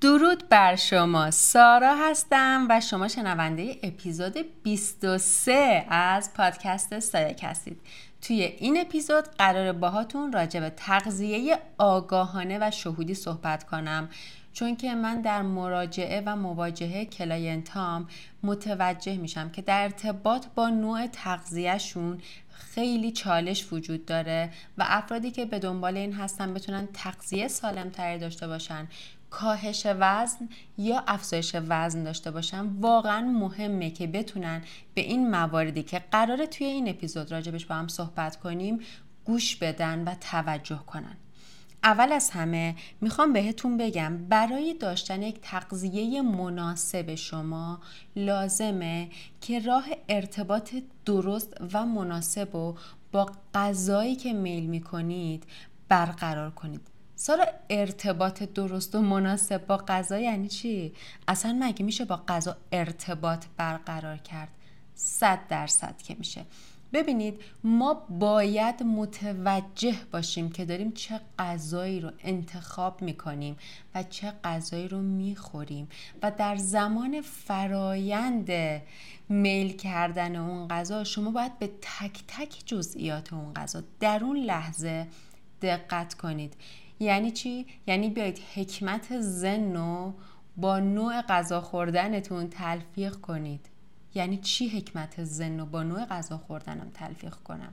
درود بر شما. سارا هستم و شما شنونده اپیزود 23 از پادکست سایک هستید. توی این اپیزود قراره باهاتون راجع به تغذیه آگاهانه و شهودی صحبت کنم چون که من در مراجعه و مواجهه client ام متوجه میشم که در ارتباط با نوع تغذیهشون خیلی چالش وجود داره و افرادی که به دنبال این هستن بتونن تغذیه سالم تری داشته باشن. کاهش وزن یا افزایش وزن داشته باشن واقعا مهمه که بتونن به این مواردی که قراره توی این اپیزود راجبش با هم صحبت کنیم گوش بدن و توجه کنن. اول از همه می‌خوام بهتون بگم برای داشتن یک تغذیه مناسب شما لازمه که راه ارتباط درست و مناسب و با غذایی که میل می‌کنید برقرار کنید. سارا ارتباط درست و مناسب با غذا یعنی چی؟ اصلا مگه میشه با غذا ارتباط برقرار کرد؟ صد درصد که میشه ببینید ما باید متوجه باشیم که داریم چه غذایی رو انتخاب می‌کنیم و چه غذایی رو می‌خوریم و در زمان فرایند میل کردن اون غذا شما باید به تک تک جزئیات اون غذا در اون لحظه دقت کنید یعنی چی؟ یعنی بیاید حکمت زن رو با نوع غذا خوردنتون تلفیق کنید. یعنی چی حکمت زن رو با نوع غذا خوردنم تلفیق کنم؟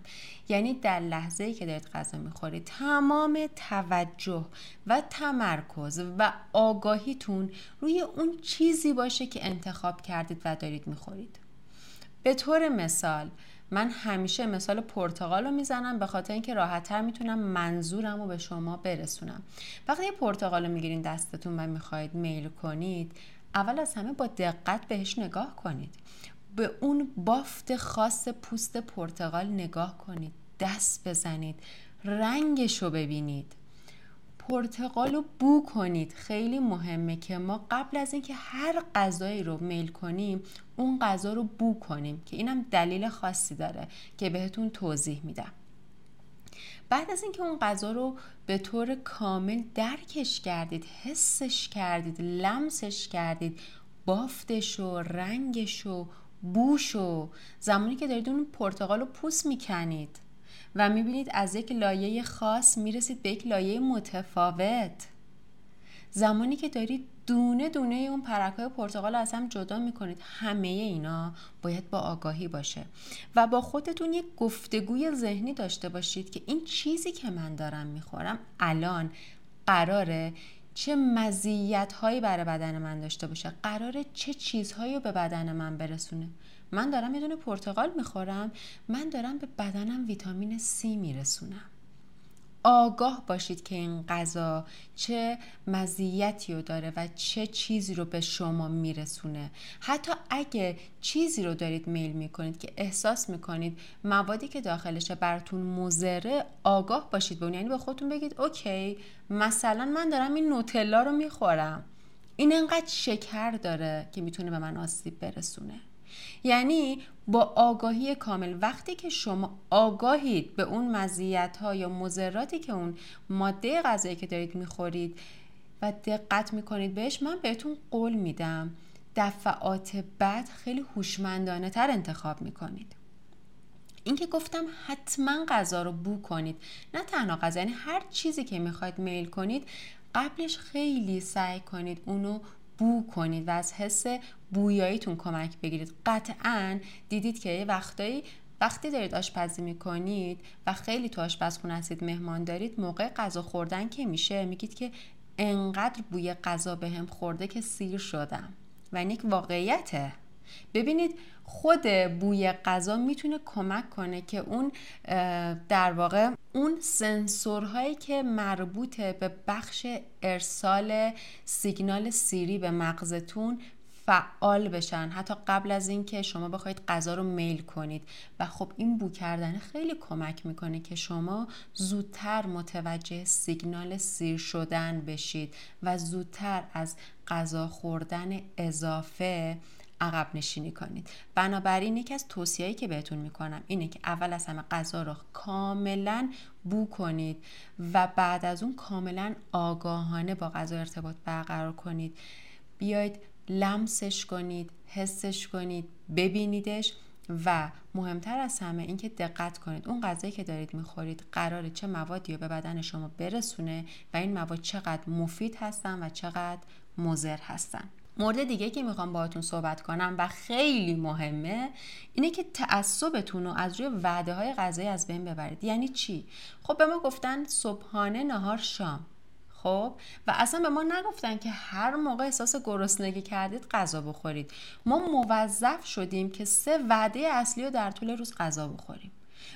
یعنی در لحظه که دارید غذا می‌خورید تمام توجه و تمرکز و آگاهیتون روی اون چیزی باشه که انتخاب کردید و دارید می‌خورید. به طور مثال من همیشه مثال پرتقال رو می‌زنم به خاطر اینکه راحتتر می‌تونم منظورم رو به شما برسونم. وقتی یه پرتقال رو می‌گیرین دستتون و می‌خواهید میل کنید اول از همه با دقت بهش نگاه کنید. به اون بافت خاص پوست پرتقال نگاه کنید. دست بزنید. رنگش رو ببینید. پرتقال رو بو کنید. خیلی مهمه که ما قبل از اینکه هر غذایی رو میل کنیم اون غذا رو بو کنیم که اینم دلیل خاصی داره که بهتون توضیح میدم. بعد از اینکه اون غذا رو به طور کامل درکش کردید حسش کردید لمسش کردید بافتش و رنگش و بوش و زمانی که دارید اون پرتقال رو پوست می‌کنید. و می‌بینید از یک لایه خاص می‌رسید به یک لایه متفاوت. زمانی که دارید دونه دونه اون پرک های پرتقال از هم جدا می‌کنید همه اینا باید با آگاهی باشه و با خودتون یک گفتگوی ذهنی داشته باشید که این چیزی که من دارم می‌خورم الان قراره چه مزیت هایی برای بدن من داشته باشه؟ قراره چه چیزهایی رو به بدن من برسونه؟ من دارم یه دونه پرتقال می‌خورم من دارم به بدنم ویتامین C میرسونم. آگاه باشید که این غذا چه مزیتی رو داره و چه چیزی رو به شما میرسونه. حتی اگه چیزی رو دارید میل می‌کنید که احساس می‌کنید موادی که داخلشه براتون مزره آگاه باشید به اون. یعنی به خودتون بگید اوکی مثلا من دارم این نوتلا رو می‌خورم. این انقدر شکر داره که می‌تونه به من آسیب برسونه. یعنی با آگاهی کامل. وقتی که شما آگاهید به اون مزیت ها یا مزراتی که اون ماده غذایی که دارید می‌خورید و دقت می‌کنید بهش من بهتون قول میدم دفعات بعد هوشمندانه هوشمندانه تر انتخاب می‌کنید. این که گفتم حتما غذا رو بو کنید. نه تنها غذا یعنی هر چیزی که می‌خواید میل کنید قبلش خیلی سعی کنید اونو بو کنید و از حس بویاییتون کمک بگیرید. قطعا دیدید که یه وقتایی وقتی دارید آشپزی می‌کنید و خیلی تو آشپزخونه هستید مهمان دارید موقع غذا خوردن که میشه میگید که انقدر بوی غذا بهم خورده که سیر شدم. و این یک واقعیته. ببینید خود بوی غذا می‌تونه کمک کنه که اون در واقع اون سنسورهایی که مربوط به بخش ارسال سیگنال سیری به مغزتون فعال بشن. حتی قبل از اینکه شما بخواید غذا رو میل کنید. و خب این بو کردن خیلی کمک می‌کنه که شما زودتر متوجه سیگنال سیر شدن بشید و زودتر از غذا خوردن اضافه عقب نشینی کنید. بنابراین یکی از توصیه‌ای که بهتون می‌کنم اینه که اول از همه غذا رو کاملا بو کنید و بعد از اون کاملا آگاهانه با غذا ارتباط برقرار کنید. بیاید لمسش کنید حسش کنید ببینیدش و مهمتر از همه اینکه دقت کنید. اون غذایی که دارید می‌خورید قراره چه موادی رو به بدن شما برسونه و این مواد چقدر مفید هستن و چقدر مضر هستن. مورد دیگه که می‌خوام باهاتون صحبت کنم و خیلی مهمه اینه که تعصبتون رو از روی وعده های غذایی از بین ببرید. یعنی چی؟ خب به ما گفتن صبحانه نهار شام. خب و اصلا به ما نگفتن که هر موقع احساس گرسنگی کردید غذا بخورید. ما موظف شدیم که سه وعده اصلی رو در طول روز غذا بخوریم.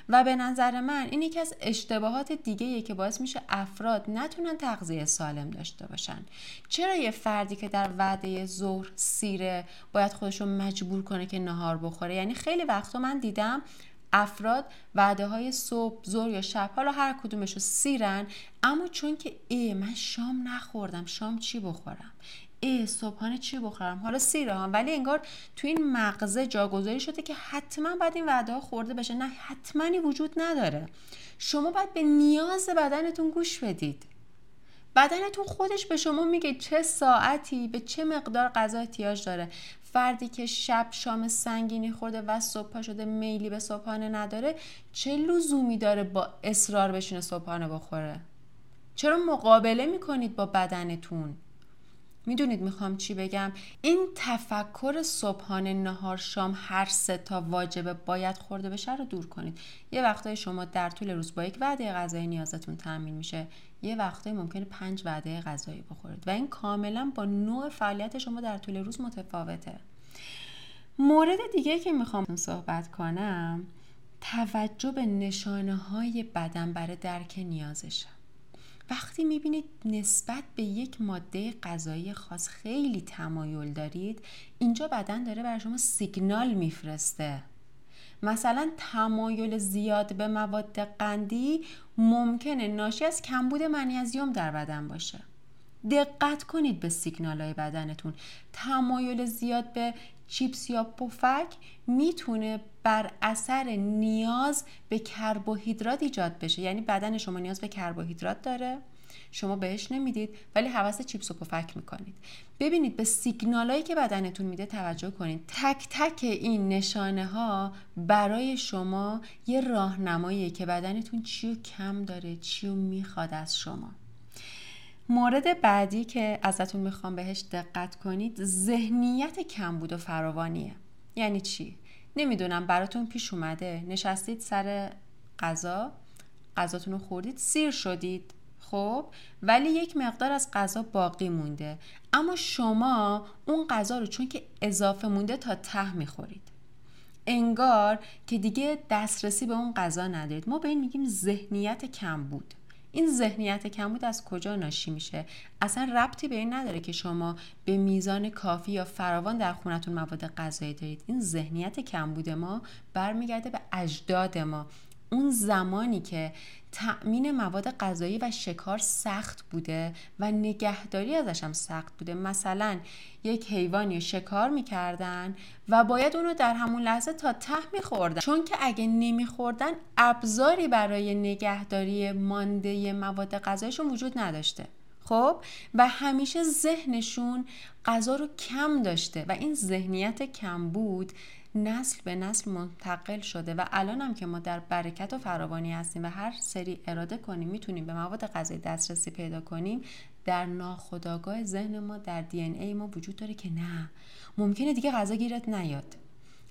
و به نظر من این یکی از اشتباهات دیگه که باعث میشه افراد نتونن تغذیه سالم داشته باشن. چرا یه فردی که در وعده ظهر سیره باید خودش رو مجبور کنه که نهار بخوره؟ یعنی خیلی وقتا من دیدم افراد وعده های صبح ظهر یا شب حالا هر کدومش رو سیرن. اما چون که ای من شام نخوردم. شام چی بخورم؟ ای صبحانه چی بخورم؟ حالا سیره ها. ولی انگار تو این مغزه جاگذاری شده که حتما باید این وعده ها خورده بشه. نه حتمانی وجود نداره. شما باید به نیاز بدنتون گوش بدید. بدنتون خودش به شما میگه چه ساعتی به چه مقدار غذا احتیاج داره. فردی که شب شام سنگینی خورده و صبح شده میلی به صبحانه نداره چه لزومی داره با اصرار بشینه صبحانه بخوره؟ چرا مقابله می‌کنید با بدنتون؟ می‌دونید می‌خوام چی بگم؟ این تفکر صبحانه نهار شام هر سه تا واجبه باید خورده بشه رو دور کنید. یه وقتای شما در طول روز با یک وعده غذایی نیازتون تامین میشه. یه وقتایی ممکنه پنج وعده غذایی بخورید و این کاملا با نوع فعالیت شما در طول روز متفاوته. مورد دیگه که می‌خوام صحبت کنم توجه به نشانه های بدن برای درک نیازشه. وقتی می‌بینید نسبت به یک ماده غذایی خاص خیلی تمایل دارید اینجا بدن داره برای شما سیگنال میفرسته. مثلا تمایل زیاد به مواد قندی ممکنه ناشی از کمبود منیزیم در بدن باشه. دقت کنید به سیگنال های بدنتون. تمایل زیاد به چیپس یا پفک می‌تونه بر اثر نیاز به کربوهیدرات ایجاد بشه. یعنی بدن شما نیاز به کربوهیدرات داره. شما بهش نمی‌دید ولی حواس چیپس و پفک می‌کنید. ببینید به سیگنالایی که بدنتون میده توجه کنید. تک تک این نشانه ها برای شما یه راهنماییه که بدنتون چی کم داره چی می‌خواد از شما. مورد بعدی که ازتون می‌خوام بهش دقت کنید ذهنیت کمبود و فراوانیه. یعنی چی؟ نمی‌دونم براتون پیش اومده. نشستید سر غذا غذاتون رو خوردید سیر شدید خب؟ ولی یک مقدار از غذا باقی مونده. اما شما اون غذا رو چون که اضافه مونده تا ته می‌خورید. انگار که دیگه دسترسی به اون غذا ندارید. ما به این میگیم ذهنیت کم بود این ذهنیت کمبود از کجا ناشی میشه؟ اصلا ربطی به این نداره که شما به میزان کافی یا فراوان در خونتون مواد غذایی دارید. این ذهنیت کمبود ما برمیگرده به اجداد ما. اون زمانی که تأمین مواد غذایی و شکار سخت بوده و نگهداری ازش هم سخت بوده. مثلا یک حیوانی شکار می‌کردن و باید اونو در همون لحظه تا ته میخوردن. چون که اگه نمیخوردن ابزاری برای نگهداری مانده مواد غذایشون وجود نداشته. خب؟ و همیشه ذهنشون غذا رو کم داشته و این ذهنیت کم بود نسل به نسل منتقل شده و الان هم که ما در برکت و فراوانی هستیم و هر سری اراده کنیم می‌تونیم به مواد غذایی دسترسی پیدا کنیم در ناخودآگاه ذهن ما در دی ای ما وجود داره که نه. ممکنه دیگه غذا گیرت نیاد.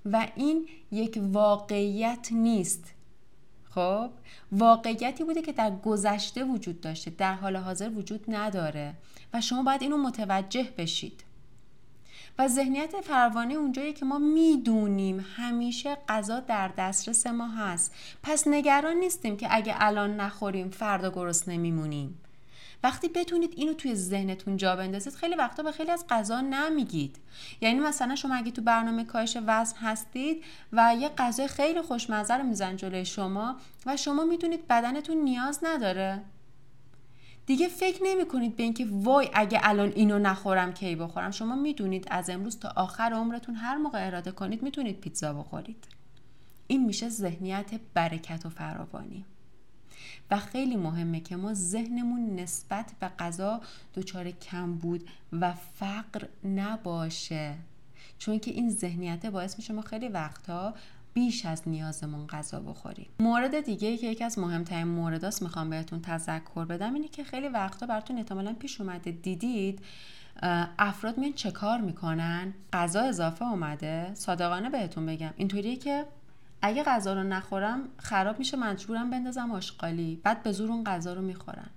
و این یک واقعیت نیست. خب؟ واقعیتی بوده که در گذشته وجود داشته در حال حاضر وجود نداره. و شما باید اینو متوجه بشید. و ذهنیت فروانه اونجایی که ما می‌دونیم همیشه غذا در دسترس ما هست. پس نگران نیستیم که اگه الان نخوریم فردا گرسنه نمیمونیم. وقتی بتونید اینو توی ذهنتون جا بندازید خیلی وقتا به خیلی از غذا نمیگید. یعنی مثلا شما اگه تو برنامه کاهش وزن هستید و یه غذای خیلی خوشمزه رو میزن جلوی شما و شما می‌دونید بدنتون نیاز نداره. دیگه فکر نمی کنید به اینکه وای اگه الان اینو نخورم کی بخورم. شما می‌دونید از امروز تا آخر عمرتون هر موقع اراده کنید می‌تونید پیتزا بخورید. این میشه ذهنیت برکت و فراوانی. و خیلی مهمه که ما ذهنمون نسبت به غذا دچار کم بود و فقر نباشه. چون که این ذهنیت باعث میشه ما خیلی وقتها بیش از نیازمون غذا بخوریم. مورد دیگه ای که یکی از مهمترین مورداست می‌خوام بهتون تذکر بدم اینه که خیلی وقتا براتون احتمالا پیش اومده. دیدید افراد میان چه کار می‌کنن؟ غذا اضافه اومده. صادقانه بهتون بگم. اینطوریه که اگه غذا رو نخورم خراب میشه مجبورم بندازم آشغالی. بعد به زور اون غذا رو می‌خورن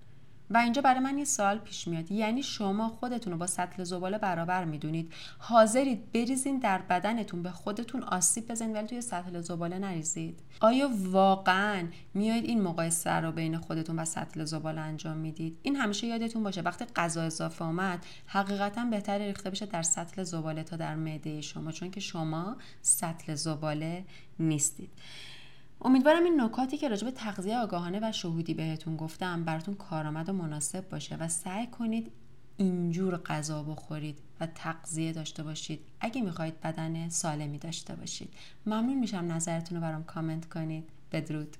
و اینجا برای من یه سوال پیش میاد. یعنی شما خودتون رو با سطل زباله برابر می‌دونید. حاضرید بریزین در بدنتون به خودتون آسیب بزنید ولی توی سطل زباله نریزید. آیا واقعا میایید این مقایسه رو بین خودتون و سطل زباله انجام می‌دید؟ این همیشه یادتون باشه. وقتی غذا اضافه آمد حقیقتا بهتر ریخته بشه در سطل زباله تا در معده شما چون که شما سطل زباله نیستید. امیدوارم این نکاتی که راجع به تغذیه آگاهانه و شهودی بهتون گفتم براتون کارآمد و مناسب باشه و سعی کنید اینجور غذا بخورید و تغذیه داشته باشید. اگه می‌خواهید بدن سالمی داشته باشید. ممنون میشم نظرتون رو برام کامنت کنید. بدرود.